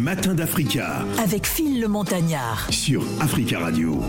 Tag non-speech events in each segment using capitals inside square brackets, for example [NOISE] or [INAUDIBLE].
matin d'Africa. Avec Phil le Montagnard. Sur Africa Radio.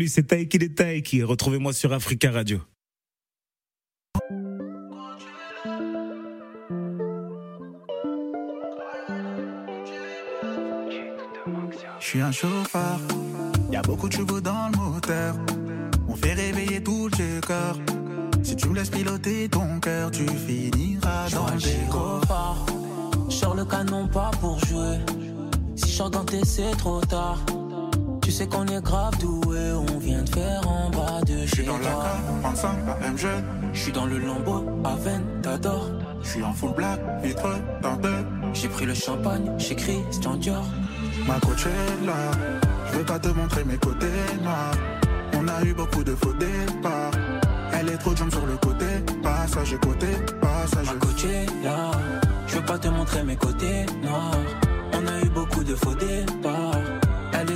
Salut, c'est Taiki de Taiki. Retrouvez-moi sur Africa Radio. Je suis un chauffeur, y a beaucoup de chevaux dans le moteur. On fait réveiller tout le cœur. Si tu me laisses piloter ton cœur, tu finiras dans le fort. Sors le canon pas pour jouer. Si je dans tes c'est trop tard. Tu sais qu'on est grave doué, on vient de faire en bas de chez toi. Je suis dans la la MG. Je suis dans le lambeau, t'adores. Je suis en full black, vitre teintée. J'ai pris le champagne chez Christian Dior. Ma coach est là, je veux pas te montrer mes côtés noirs. On a eu beaucoup de faux départs. Elle est trop jump sur le côté, passage côté, passage. Ma coach est là, je veux pas te montrer mes côtés noirs. On a eu beaucoup de faux départs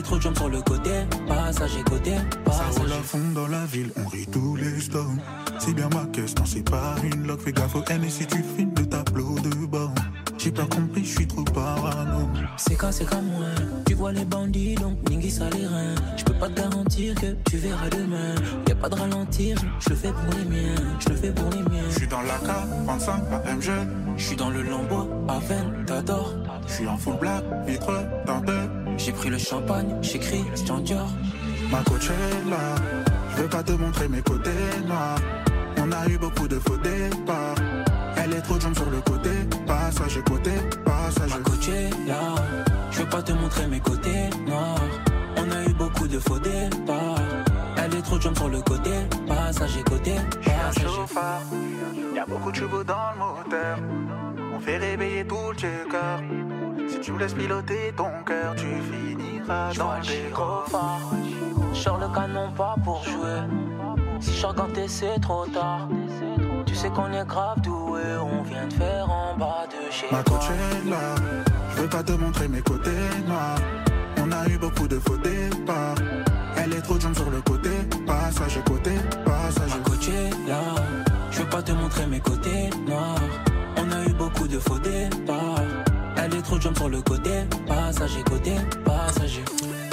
trop de jambes sur le côté, passager côté, passager. Ça roule à fond dans la ville, on rit tous les stones. C'est bien ma caisse, non c'est pas une lock, fais gaffe au N et si tu filmes le tableau de bord. J'ai pas compris, je suis trop parano. C'est quand c'est comme moi, tu vois les bandits donc Ningui ça les reins. Je peux pas te garantir que tu verras demain. Y a pas de ralentir, je le fais pour les miens, je le fais pour les miens. Je suis dans la K25 AMG. Je suis dans le Lambo, t'adores Je suis en full black, vitre teintée. J'ai pris le champagne Christian Dior. Ma coach est là, je veux pas te montrer mes côtés noirs. On a eu beaucoup de faux départs. Elle est trop jump sur le côté, passager côté, passager. Ma côté là, je veux pas te montrer mes côtés noirs. On a eu beaucoup de faux départs. Elle est trop jump sur le côté, passager côté, passager. Y'a beaucoup de chevaux dans le moteur. On fait réveiller tout le checker. Si tu me laisses piloter ton cœur, tu finiras dans le gros Sors le canon pas pour jouer. Si je regarde c'est trop tard. Tu sais qu'on est grave doué, on vient de faire en bas de chez Ma là, je veux pas te montrer mes côtés noirs. On a eu beaucoup de faux départs. Elle est trop jump sur le côté, passager côté, passager. Ma là, je veux pas te montrer mes côtés noirs. On a eu beaucoup de faux départs. Elle est trop jump sur le côté, passager côté, passager.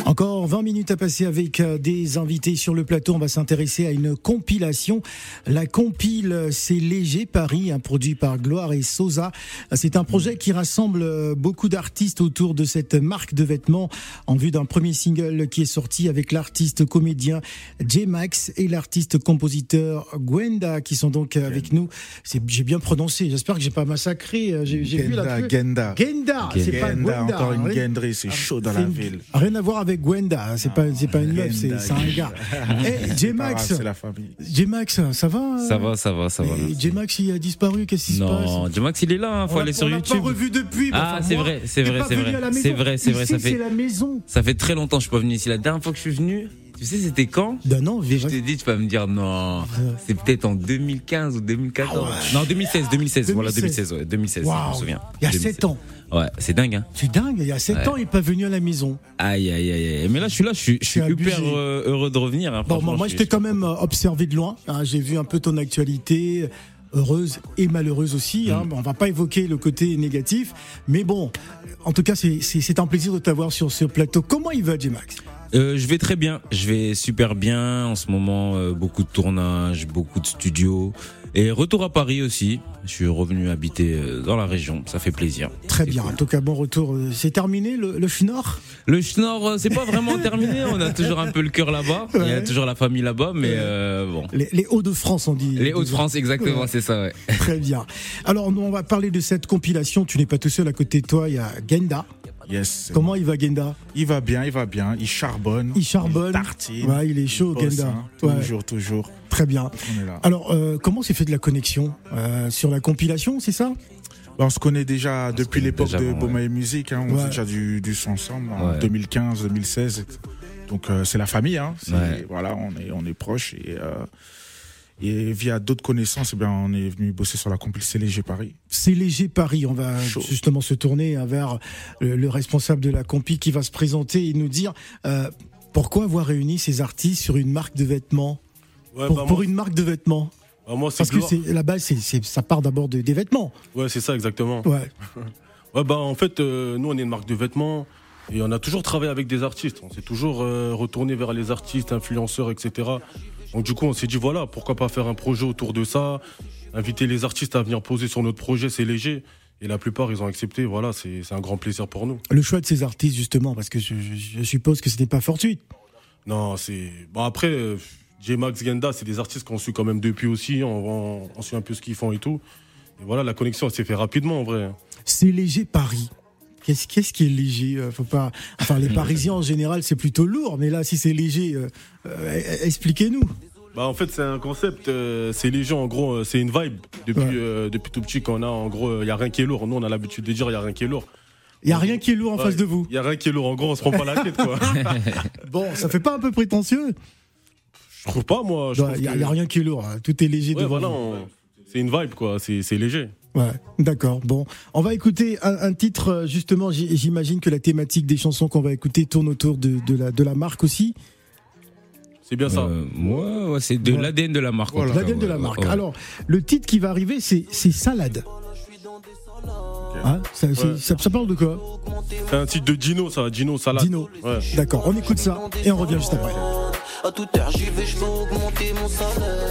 Encore 20 minutes à passer avec euh, des invités sur le plateau. On va s'intéresser à une compilation. La compile, c'est Léger Paris, un produit par Gloire et Sosa. C'est un projet qui rassemble euh, beaucoup d'artistes autour de cette marque de vêtements en vue d'un premier single qui est sorti avec l'artiste comédien J-Max et l'artiste compositeur Gwenda qui sont donc euh, avec nous. J'ai bien prononcé. J'espère que j'ai pas massacré. J'ai vu la Genda. Genda. C'est pas Gwenda. Encore une Gendry, c'est chaud dans la ville. Rien à voir avec Gwenda, hein, c'est pas c'est pas une meuf, c'est un gars. Eh, J-Max. J-Max, ça va Ça va, ça va, ça va. J-Max, il a disparu, qu'est-ce qui se passe Non, J-Max, il est là, hein, faut aller sur YouTube. On l'a pas revu depuis. Ah, c'est vrai, c'est vrai, c'est vrai. C'est vrai, c'est vrai, ça fait la maison. Ça fait très longtemps que je suis pas venu ici. La dernière fois que je suis venu, tu sais, c'était quand Ben non, je t'ai dit, tu vas me dire non. C'est peut-être en 2015 ou 2014. Ah non, 2016, 2016, voilà, 2016, ouais, 2016, je me souviens. Il y a 7 ans. Ouais, c'est dingue, hein. C'est dingue, il y a 7 ans, il n'est pas venu à la maison. Aïe, aïe, aïe, Mais là, je suis là, je suis, je suis hyper euh, heureux de revenir. Hein, bon, moi, je t'ai quand même euh, observé de loin. Hein. J'ai vu un peu ton actualité heureuse et malheureuse aussi. Hein. Mm. On va pas évoquer le côté négatif, mais bon, en tout cas, c'est un plaisir de t'avoir sur ce plateau. Comment il va, J-Max? Euh, je vais très bien, je vais super bien en ce moment, euh, beaucoup de tournages, beaucoup de studios et retour à Paris aussi. Je suis revenu habiter euh, dans la région, ça fait plaisir. Très bien, en tout cas bon retour. C'est terminé le, le Schnorr? Le Schnorr, c'est pas vraiment [LAUGHS] terminé, on a toujours un peu le cœur là-bas, il y a toujours la famille là-bas, mais bon. Les, Hauts-de-France on dit. Les Hauts-de-France, exactement, c'est ça. Ouais. Très bien. Alors nous on va parler de cette compilation, tu n'es pas tout seul à côté de toi, il y a Genda. Comment il va Genda? Il va bien, il va bien. Il charbonne. Il charbonne. Il Ouais, il est chaud, Genda. Hein. Toujours, toujours. Très bien. Alors, euh, comment s'est fait de la connexion euh, sur la compilation, c'est ça? Bah, on se connaît déjà depuis l'époque de Boma et Musique. Hein. on fait déjà du, du son ensemble en 2015, 2016. Donc euh, c'est la famille. Hein. Voilà, on est on est proches et et via d'autres connaissances, eh bien, on est venu bosser sur la compil C'est léger Paris. C'est léger Paris. On va justement se tourner vers le, responsable de la compil qui va se présenter et nous dire euh, pourquoi avoir réuni ces artistes sur une marque de vêtements. pour, bah, une marque de vêtements. Bah, moi, Parce que la base, c'est, ça part d'abord de, des vêtements. Ouais, c'est ça exactement. Ouais. [LAUGHS] ouais bah en fait, euh, nous on est une marque de vêtements. Et on a toujours travaillé avec des artistes. On s'est toujours euh, retourné vers les artistes, influenceurs, etc. Donc du coup, on s'est dit voilà, pourquoi pas faire un projet autour de ça, inviter les artistes à venir poser sur notre projet, c'est léger. Et la plupart, ils ont accepté. Voilà, c'est un grand plaisir pour nous. Le choix de ces artistes, justement, parce que je, suppose que ce n'est pas fortuit. Non, c'est. Bon, après, euh, J-Max, Genda, c'est des artistes qu'on suit quand même depuis aussi. On, on, suit un peu ce qu'ils font et tout. Et voilà, la connexion, s'est fait rapidement, en vrai. C'est léger Paris. Qu'est-ce qui est léger euh, Faut pas. Enfin, les [LAUGHS] Parisiens en général, c'est plutôt lourd, mais là, si c'est léger, euh, euh, expliquez-nous. Bah en fait c'est un concept, c'est léger en gros, c'est une vibe depuis depuis tout petit qu'on a en gros, il y a rien qui est lourd. Nous on a l'habitude de dire il y a rien qui est lourd. Il y a rien qui est lourd en face de vous. Il y a rien qui est lourd en gros, on se prend pas la tête quoi. [LAUGHS] bon, ça fait pas un peu prétentieux? Je trouve pas moi. Il y, a rien qui est lourd, hein. tout est léger. Ouais, voilà, c'est une vibe quoi, c'est léger. Ouais, d'accord. Bon, on va écouter un, titre, euh, justement, j'imagine que la thématique des chansons qu'on va écouter tourne autour de, la, de la marque aussi. C'est bien ça. Euh, moi, c'est de l'ADN de la marque. L'ADN de la marque. Alors, le titre qui va arriver, c'est Salade. Hein ça, ça, parle de quoi? C'est un titre de Dino, ça, Dino Salade. Dino. D'accord, on écoute ça et on revient juste après. À toute heure, j'y vais, je vais augmenter mon salaire.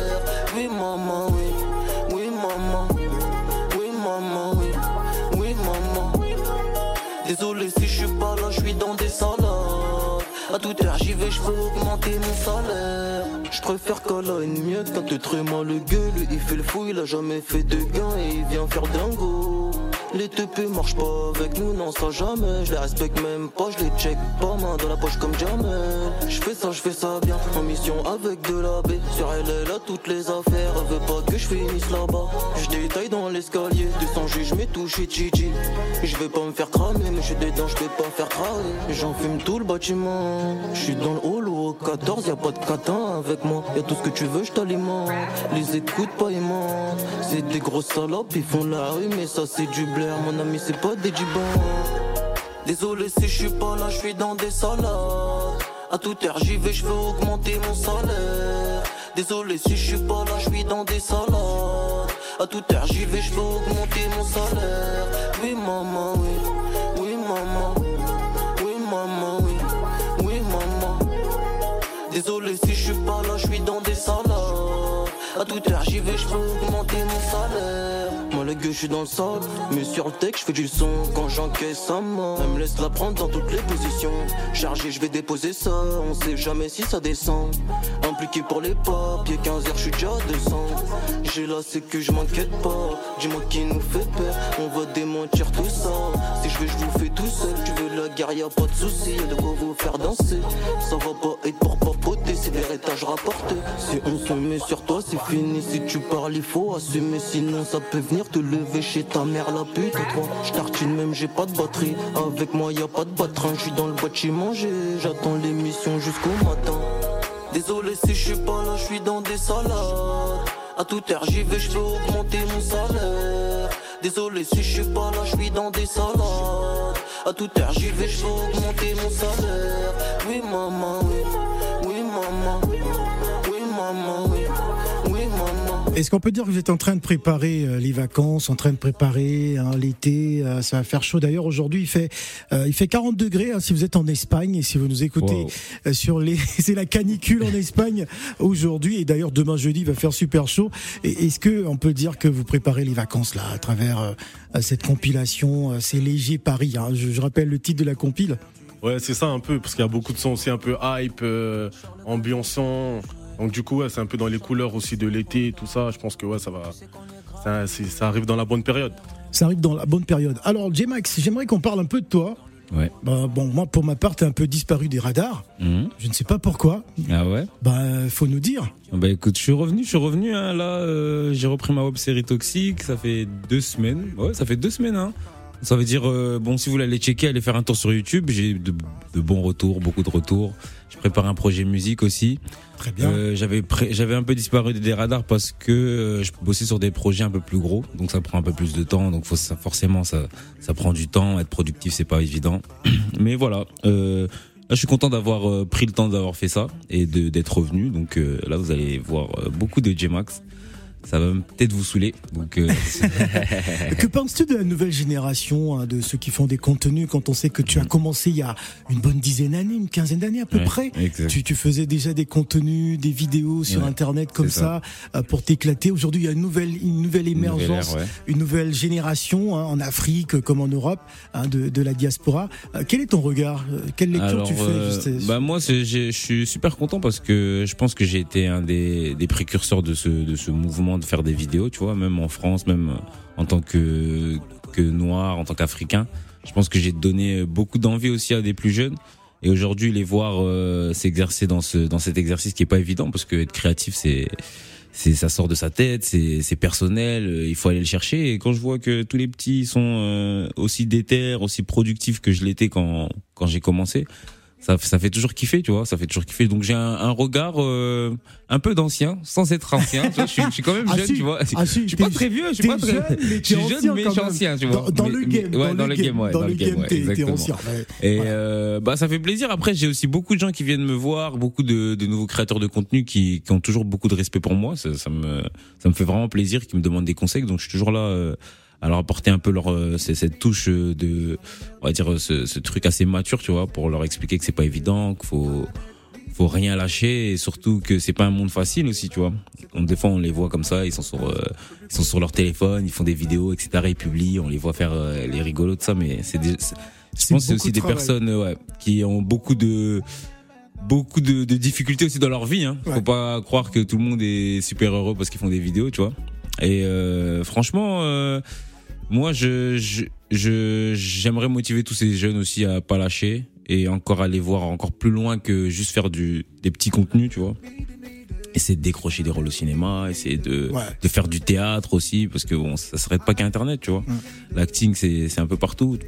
Toute heure j'y vais, je veux augmenter mon salaire. Je préfère qu'à la une miette te très mal le gueule. Il fait le fou, il a jamais fait de gain et il vient faire dingo. Les TP marchent pas avec nous, non ça jamais. Je les respecte même pas, je les check pas main dans la poche comme jamais. Je fais ça, je fais ça bien, en mission avec de la baie. Sur elle, elle a toutes les affaires, elle veut pas que je finisse là-bas. Je détaille dans l'escalier, descends juge mes touches et chichi Je vais pas me faire cramer, mais je suis dedans, je vais pas faire cramer J'en fume tout le bâtiment, je suis dans le hall au 14, y a pas de catin avec moi. Y'a tout ce que tu veux, je t'alimente, les écoute pas C'est des grosses salopes, ils font la rue, mais ça c'est du blé mon ami, c'est pas des gibans. Désolé si je suis pas là, je suis dans des salades. À toute heure j'y vais, je veux augmenter mon salaire. Désolé si je suis pas là, je suis dans des salades. À toute heure j'y vais, je veux augmenter mon salaire. Oui maman, oui, oui maman, oui maman, oui, oui maman. Désolé si je suis pas là, je suis dans des salades. À toute heure j'y vais, je veux augmenter mon salaire. Le gueux je suis dans le sol, mais sur le texte je fais du son quand j'encaisse sa main. Elle me laisse la prendre dans toutes les positions. Chargé, je vais déposer ça, on sait jamais si ça descend. Impliqué pour les papiers, 15 heures je suis déjà à 200. J'ai c'est que je m'inquiète pas. Dis-moi qui nous fait peur, on va démentir tout ça. Si je veux, je vous fais tout seul. Tu veux la guerre, y'a pas de soucis, y'a de quoi vous faire danser. Ça va pas être pour papoter, c'est des rétages rapportés. Si on se met sur toi, c'est fini. Si tu parles, il faut assumer, sinon ça peut venir te lever chez ta mère la pute toi. Je tartine même j'ai pas de batterie. Avec moi y a pas de batterin. Je suis dans le bâtiment J'attends l'émission jusqu'au matin. Désolé si je suis pas là Je suis dans des salades. À toute heure j'y vais je veux augmenter mon salaire. Désolé si je suis pas là Je suis dans des salades. À toute heure j'y vais je veux augmenter mon salaire. Oui maman est-ce qu'on peut dire que vous êtes en train de préparer euh, les vacances, en train de préparer hein, l'été euh, Ça va faire chaud. D'ailleurs, aujourd'hui, il fait euh, il fait 40 degrés hein, si vous êtes en Espagne et si vous nous écoutez sur les. [LAUGHS] C'est la canicule en Espagne aujourd'hui et d'ailleurs demain jeudi il va faire super chaud. Est-ce que on peut dire que vous préparez les vacances là à travers cette compilation C'est léger Paris. Hein? je, je rappelle le titre de la compile. Ouais, c'est ça un peu, parce qu'il y a beaucoup de sons aussi un peu hype, ambiançant. Donc du coup, c'est un peu dans les couleurs aussi de l'été, tout ça. Je pense que ouais, ça va, ça, ça, arrive dans la bonne période. Ça arrive dans la bonne période. Alors, J-Max, j'aimerais qu'on parle un peu de toi. Ouais. Bah, bon, moi, pour ma part, t'es un peu disparu des radars. Mhm. Je ne sais pas pourquoi. Ah ouais? Bah, faut nous dire. Bah écoute, je suis revenu, je suis revenu. Hein, là, euh, j'ai repris ma web série Toxique. Ça fait deux semaines. Ouais, ça fait deux semaines. Hein. Ça veut dire, euh, bon, si vous voulez aller checker, aller faire un tour sur YouTube. J'ai de, de bons retours, beaucoup de retours. Je prépare un projet musique aussi. Très bien. Euh, j'avais j'avais un peu disparu des radars parce que euh, je bossais sur des projets un peu plus gros, donc ça prend un peu plus de temps. Donc faut, ça, forcément, ça, ça prend du temps. Être productif, c'est pas évident. [CLEARS THROAT] Mais voilà. Euh, Là, je suis content d'avoir euh, pris le temps d'avoir fait ça et d'être revenu. Donc euh, là, vous allez voir beaucoup de J-Max ça va peut-être vous saouler. Donc, euh... [LAUGHS] que penses-tu de la nouvelle génération, hein, de ceux qui font des contenus quand on sait que tu as commencé il y a une bonne dizaine d'années, une quinzaine d'années à peu près? tu, tu, faisais déjà des contenus, des vidéos sur Internet comme ça, euh, pour t'éclater. Aujourd'hui, il y a une nouvelle, une nouvelle émergence, une nouvelle, génération hein, en Afrique comme en Europe hein, de, de, la diaspora. Euh, quel est ton regard? Quelle lecture tu fais bah Moi, je suis super content parce que je pense que j'ai été un des, des précurseurs de ce, de ce mouvement de faire des vidéos, tu vois, même en France, même en tant que, que noir, en tant qu'africain. Je pense que j'ai donné beaucoup d'envie aussi à des plus jeunes. Et aujourd'hui, les voir euh, s'exercer dans ce dans cet exercice qui est pas évident parce que être créatif, c'est ça sort de sa tête, c'est personnel, euh, il faut aller le chercher. Et quand je vois que tous les petits sont euh, aussi déter, aussi productifs que je l'étais quand quand j'ai commencé, ça, ça fait toujours kiffer, tu vois, ça fait toujours kiffer. Donc j'ai un, un, regard euh, un peu d'ancien, sans être ancien. tu vois, je, suis, je suis quand même ah jeune, tu vois. Ah je suis pas très vieux, je suis pas très. Jeune, [LAUGHS] je suis jeune, mais je suis ancien, tu vois. Dans, dans le game, ouais, dans, le game, ouais, dans, le game, ouais, exactement. ancien. Et euh, bah ça fait plaisir. Après, j'ai aussi beaucoup de gens qui viennent me voir, beaucoup de, de nouveaux créateurs de contenu qui, qui ont toujours beaucoup de respect pour moi. Ça, ça me ça me fait vraiment plaisir, qui me demandent des conseils. Donc je suis toujours là. Euh, alors apporter un peu leur euh, cette touche de on va dire ce, ce, truc assez mature tu vois pour leur expliquer que c'est pas évident qu'il faut faut rien lâcher et surtout que c'est pas un monde facile aussi tu vois donc des fois on les voit comme ça ils sont sur euh, ils sont sur leur téléphone ils font des vidéos etc ils publient on les voit faire euh, les rigolos de ça mais c'est je pense c'est aussi des personnes ouais, qui ont beaucoup de beaucoup de, difficultés aussi dans leur vie. Hein. Faut pas croire que tout le monde est super heureux parce qu'ils font des vidéos, tu vois. Et euh, franchement, euh, moi, je, je, j'aimerais motiver tous ces jeunes aussi à pas lâcher et encore aller voir encore plus loin que juste faire du, des petits contenus, tu vois essayer de décrocher des rôles au cinéma, essayer de, de faire du théâtre aussi, parce que bon, ça serait pas qu'Internet, tu vois. L'acting, c'est, c'est un peu partout.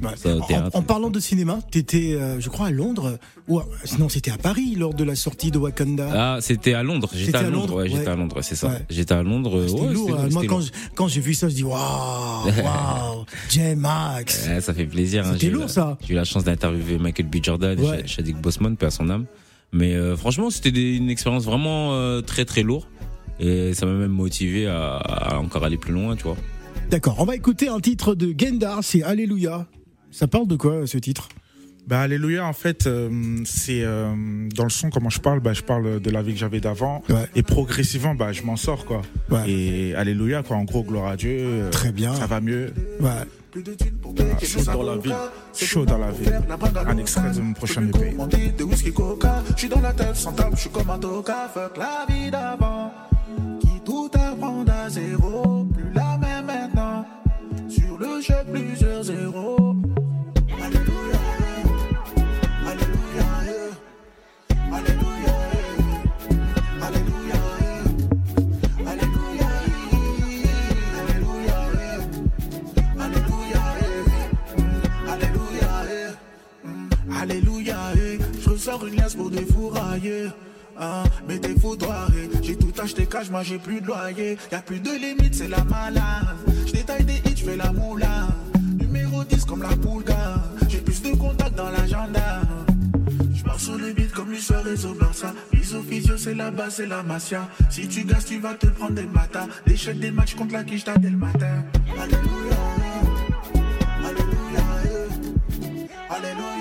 en, parlant de cinéma, t'étais, euh, je crois, à Londres, ou sinon c'était à Paris lors de la sortie de Wakanda. Ah, c'était à Londres. J'étais à, Londres, ouais, j'étais à Londres, c'est ça. J'étais à Londres. C'était lourd. Hein. Moi, quand, quand j'ai vu ça, je dis waouh, [LAUGHS] waouh, J-Max. ça fait plaisir. Hein. C'était lourd, ça. J'ai eu la chance d'interviewer Michael B. Jordan et Chadwick Boseman, père son âme. Mais euh, franchement, c'était une expérience vraiment euh, très très lourde. Et ça m'a même motivé à, encore aller plus loin, tu vois. D'accord, on va écouter un titre de Gendar, c'est Alléluia. Ça parle de quoi ce titre? Bah Alléluia en fait euh, c'est dans le son comment je parle bah je parle de la vie que j'avais d'avant et progressivement bah je m'en sors quoi et Alléluia quoi en gros gloire à Dieu très bien ça va mieux ouais Chaud dans la ville. Chaud dans la ville. Un extrait de mon prochain EP. Je suis dans la tête sans table, je suis comme un toca. Fuck la vie d'avant. Qui tout apprend à zéro. Plus la même maintenant. Sur le jeu, plusieurs zéros. Une liasse pour défourailler. Ah, mais t'es foudroyé, j'ai tout acheté cash, moi j'ai plus de loyer. Y'a plus de limite, c'est la malade. J'détaille des hits, j'fais la moula. Numéro 10 comme la poulga. J'ai plus de contacts dans l'agenda. J'pars sur le beat comme l'histoire et Barça. Bisous physio, c'est la base, c'est la massia. Si tu gasses, tu vas te prendre des matins. L'échec des matchs contre la quiche dès le matin. Alléluia. Alléluia. Alléluia.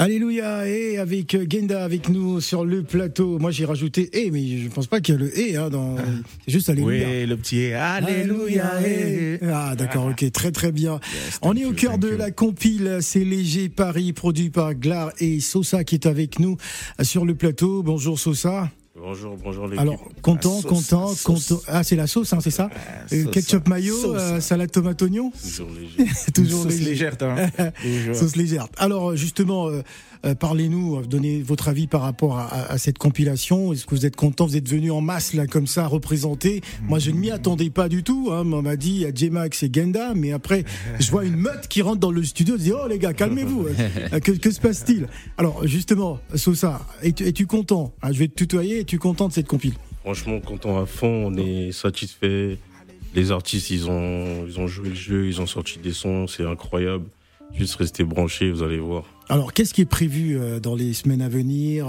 Alléluia et avec Genda avec nous sur le plateau. Moi j'ai rajouté et mais je pense pas qu'il y a le et hein, dans c'est juste Alléluia. Oui, le petit et Alléluia. Ah d'accord, OK, très très bien. On est au cœur de la compile, c'est Léger Paris produit par Glar et Sosa qui est avec nous sur le plateau. Bonjour Sosa. Bonjour, bonjour les Alors, content, content, content. Ah, c'est la sauce, hein, c'est ça euh, Ketchup mayo, euh, salade tomate oignon Toujours léger. [LAUGHS] Toujours sauce légère, hein. [LAUGHS] sauce légère. Alors, justement, euh, euh, parlez-nous, donnez votre avis par rapport à, à cette compilation. Est-ce que vous êtes content Vous êtes venu en masse, là, comme ça, représenter? Moi, je ne m'y attendais pas du tout. Hein. On m'a dit, il y a J-Max et Genda, mais après, je vois une meute qui rentre dans le studio. Je dis, oh les gars, calmez-vous. [LAUGHS] que, que se passe-t-il? Alors, justement, Sosa, es-tu content? Ah, Je vais te tutoyer tu content de cette compile? Franchement, content à fond, on est satisfait. Les artistes, ils ont, ils ont joué le jeu, ils ont sorti des sons, c'est incroyable. Juste rester branché, vous allez voir. Alors, qu'est-ce qui est prévu euh, dans les semaines à venir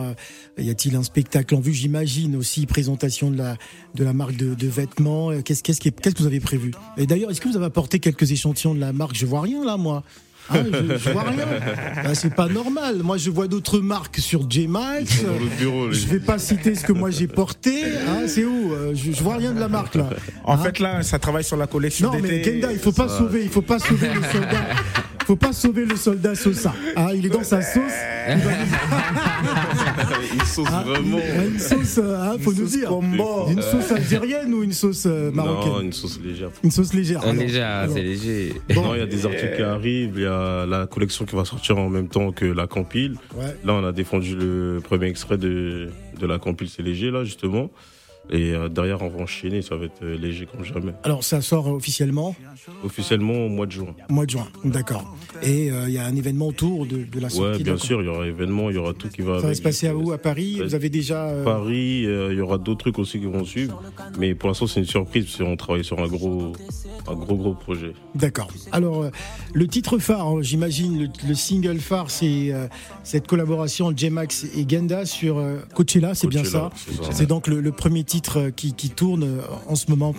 Y a-t-il un spectacle en vue J'imagine aussi présentation de la de la marque de, vêtements. Qu'est-ce qu'est-ce qu'est-ce que vous avez prévu? Et d'ailleurs, est-ce que vous avez apporté quelques échantillons de la marque? Je vois rien là, moi. Ah, je, vois rien. [LAUGHS] Ah, c'est pas normal. Moi, je vois d'autres marques sur J-Max. Je vais pas citer ce que moi j'ai porté. Hein, c'est où? Euh, je, vois rien de la marque là. En hein? fait, là, ça travaille sur la collection. Non, mais Kenda, il faut pas sauver, il faut pas sauver les soldats [LAUGHS] faut pas sauver le soldat Sosa. Ah, il est dans sa sauce. [LAUGHS] une sauce ah, vraiment. Une sauce, hein, faut nous dire. Une sauce algérienne ou une sauce euh, marocaine Non, une sauce légère. Une sauce légère. légère, c'est léger. Non, il y a des articles qui arrivent. Il y a la collection qui va sortir en même temps que la compile. Là, on a défendu le premier extrait de, de la compile, c'est léger, là, justement. Et euh, derrière, on va enchaîner, ça va être euh, léger comme jamais. Alors, ça sort officiellement Officiellement au mois de juin. Mois de juin, d'accord. Et euh, il y a un événement autour de, de la sortie Oui, bien sûr, il y aura un événement, il y aura tout qui va. Ça va se passer à où À Paris Vous avez déjà. Paris, il y aura d'autres trucs aussi qui vont suivre. Mais pour l'instant, c'est une surprise, parce qu'on travaille sur un gros, un gros, gros projet. D'accord. Alors, le titre phare, hein, j'imagine, le, single phare, c'est cette collaboration J-Max et Genda sur Coachella, c'est bien ça C'est donc le, le premier titre qui, qui tourne en ce moment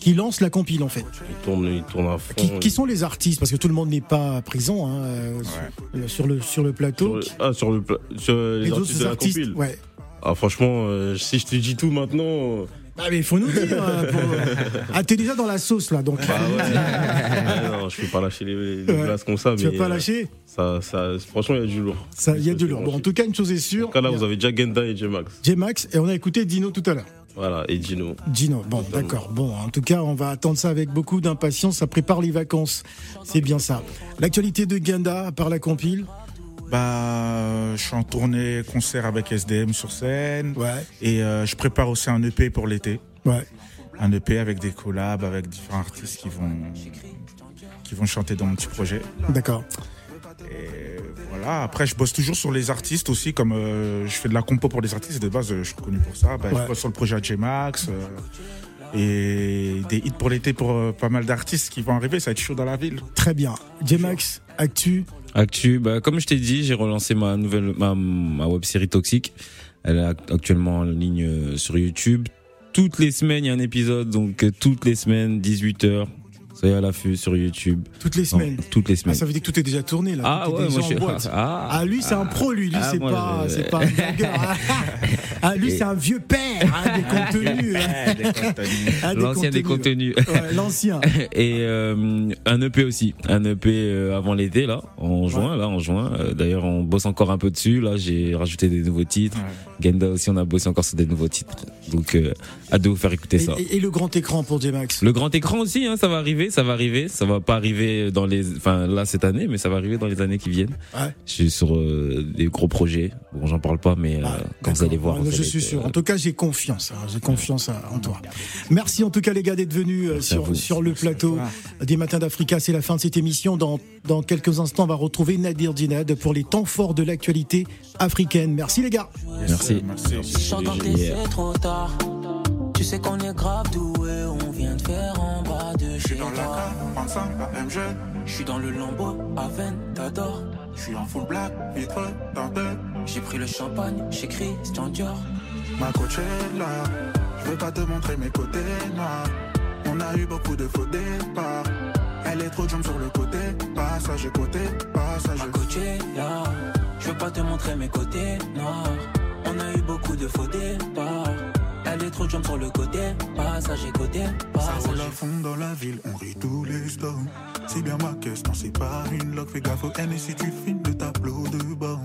qui lance la compile en fait. Il tourne, il tourne à fond. Qui, sont les artistes Parce que tout le monde n'est pas à prison hein, euh, sur, le, sur le plateau. Sur ah, sur, le, sur les, artistes de la compile ouais. Ah, franchement, euh, si je te dis tout maintenant. Ah mais il faut nous dire. Hein, [LAUGHS] ah t'es déjà dans la sauce là donc. Ah [LAUGHS] ouais. non, je peux pas lâcher les, les glaces comme ça. Tu mais vas pas lâcher? ça, ça, Franchement, il y a du lourd. Il y a du lourd. Bon, en tout cas, une chose est sûre. En tout cas, là, vous avez déjà Genda et J-Max. J-Max et on a écouté Dino tout à l'heure. Voilà, et Gino. Gino, bon, d'accord. Bon, en tout cas, on va attendre ça avec beaucoup d'impatience. Ça prépare les vacances. C'est bien ça. L'actualité de Ganda, à part la compile bah, je suis en tournée concert avec SDM sur scène. Ouais. Et euh, je prépare aussi un EP pour l'été. Ouais. Un EP avec des collabs, avec différents artistes qui vont, qui vont chanter dans mon petit projet. D'accord. Et voilà. Après, je bosse toujours sur les artistes aussi, comme euh, je fais de la compo pour les artistes. De base, je suis connu pour ça. Bah, Je bosse sur le projet J-Max. Euh, et des hits pour l'été pour euh, pas mal d'artistes qui vont arriver. Ça va être chaud dans la ville. Très bien. J-Max, Actu Actu, bah, comme je t'ai dit, j'ai relancé ma nouvelle ma, ma web série Toxique. Elle est actuellement en ligne sur YouTube. Toutes les semaines, il y a un épisode, donc toutes les semaines, 18h, Soyez à l'affût sur YouTube. Toutes les semaines. toutes les semaines. Ah, ça veut dire que tout est déjà tourné là. Ah ouais, moi je suis. Ah, ah, lui c'est un pro, lui, lui ah, c'est pas, c'est pas un hein. [LAUGHS] ah, lui c'est un vieux père hein, des contenus. [LAUGHS] Hein. L'ancien des contenus. L'ancien. [LAUGHS] Et euh, un EP aussi, un EP euh, avant l'été là, en juin là, en juin. Euh, d'ailleurs, on bosse encore un peu dessus. Là, j'ai rajouté des nouveaux titres. Genda aussi, on a bossé encore sur des nouveaux titres. Donc, hâte de vous faire écouter ça. Et, le grand écran pour J-Max. Le grand écran aussi, ça va arriver ça va arriver. Ça va pas arriver dans les, enfin là cette année, mais ça va arriver dans les années qui viennent. Ouais. Je suis sur euh, des gros projets. Bon, j'en parle pas, mais euh, ah, quand vous allez voir. je suis sûr. Euh, en tout cas, j'ai confiance. Hein. J'ai confiance en toi. Merci en tout cas les gars d'être venus sur sur le plateau des Matins d'Africa. C'est la fin de cette émission. Dans dans quelques instants, on va retrouver Nadir Dinad pour les temps forts de l'actualité africaine. Merci les gars. Merci. Merci. Tu sais qu'on est grave doué, on vient de faire en de chez toi. dans la la même jeune. Je suis dans le lambeau, t'adores. Je suis en full black, vitre, dentelle. J'ai pris le champagne, j'écris Christian Dior. Ma coach est là, je veux pas te montrer mes côtés noirs. On a eu beaucoup de faux départs. Elle est trop jump sur le côté, passage côté, passage. Ma coach est là, je veux pas te montrer mes côtés noirs. On a eu beaucoup de faux départs. Elle est trop jump sur le côté, passager côté, passager. Ça roule à fond dans la ville, on rit tous les slows. C'est bien ma question, c'est pas une loque. Fais gaffe au N et si tu filmes le tableau de bord.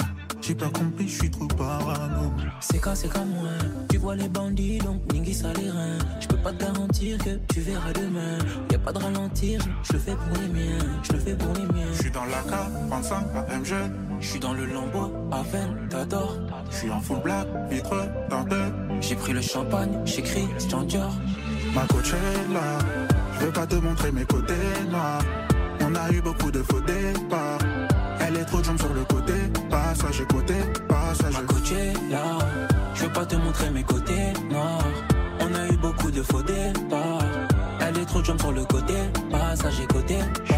J'ai pas compris, je suis trop parano. C'est quand c'est comme moi. Tu vois les bandits, donc Ningui ça les reins. Je peux pas te garantir que tu verras demain. Y a pas de ralentir, je le fais pour les miens. Je le fais pour les miens. Je suis dans la carte, 35, la même jeune. Je suis dans le lambeau, à t'adores. Je suis en full black, vitre, dentelle. J'ai pris le champagne, j'écris Christian Dior. Ma coach est là, je veux pas te montrer mes côtés noirs. On a eu beaucoup de faux départs. Elle est trop jump sur le côté, passage côté, passage. Ma est là, je veux pas te montrer mes côtés noirs. On a eu beaucoup de faux départs. Elle est trop jump sur le côté, passage côté.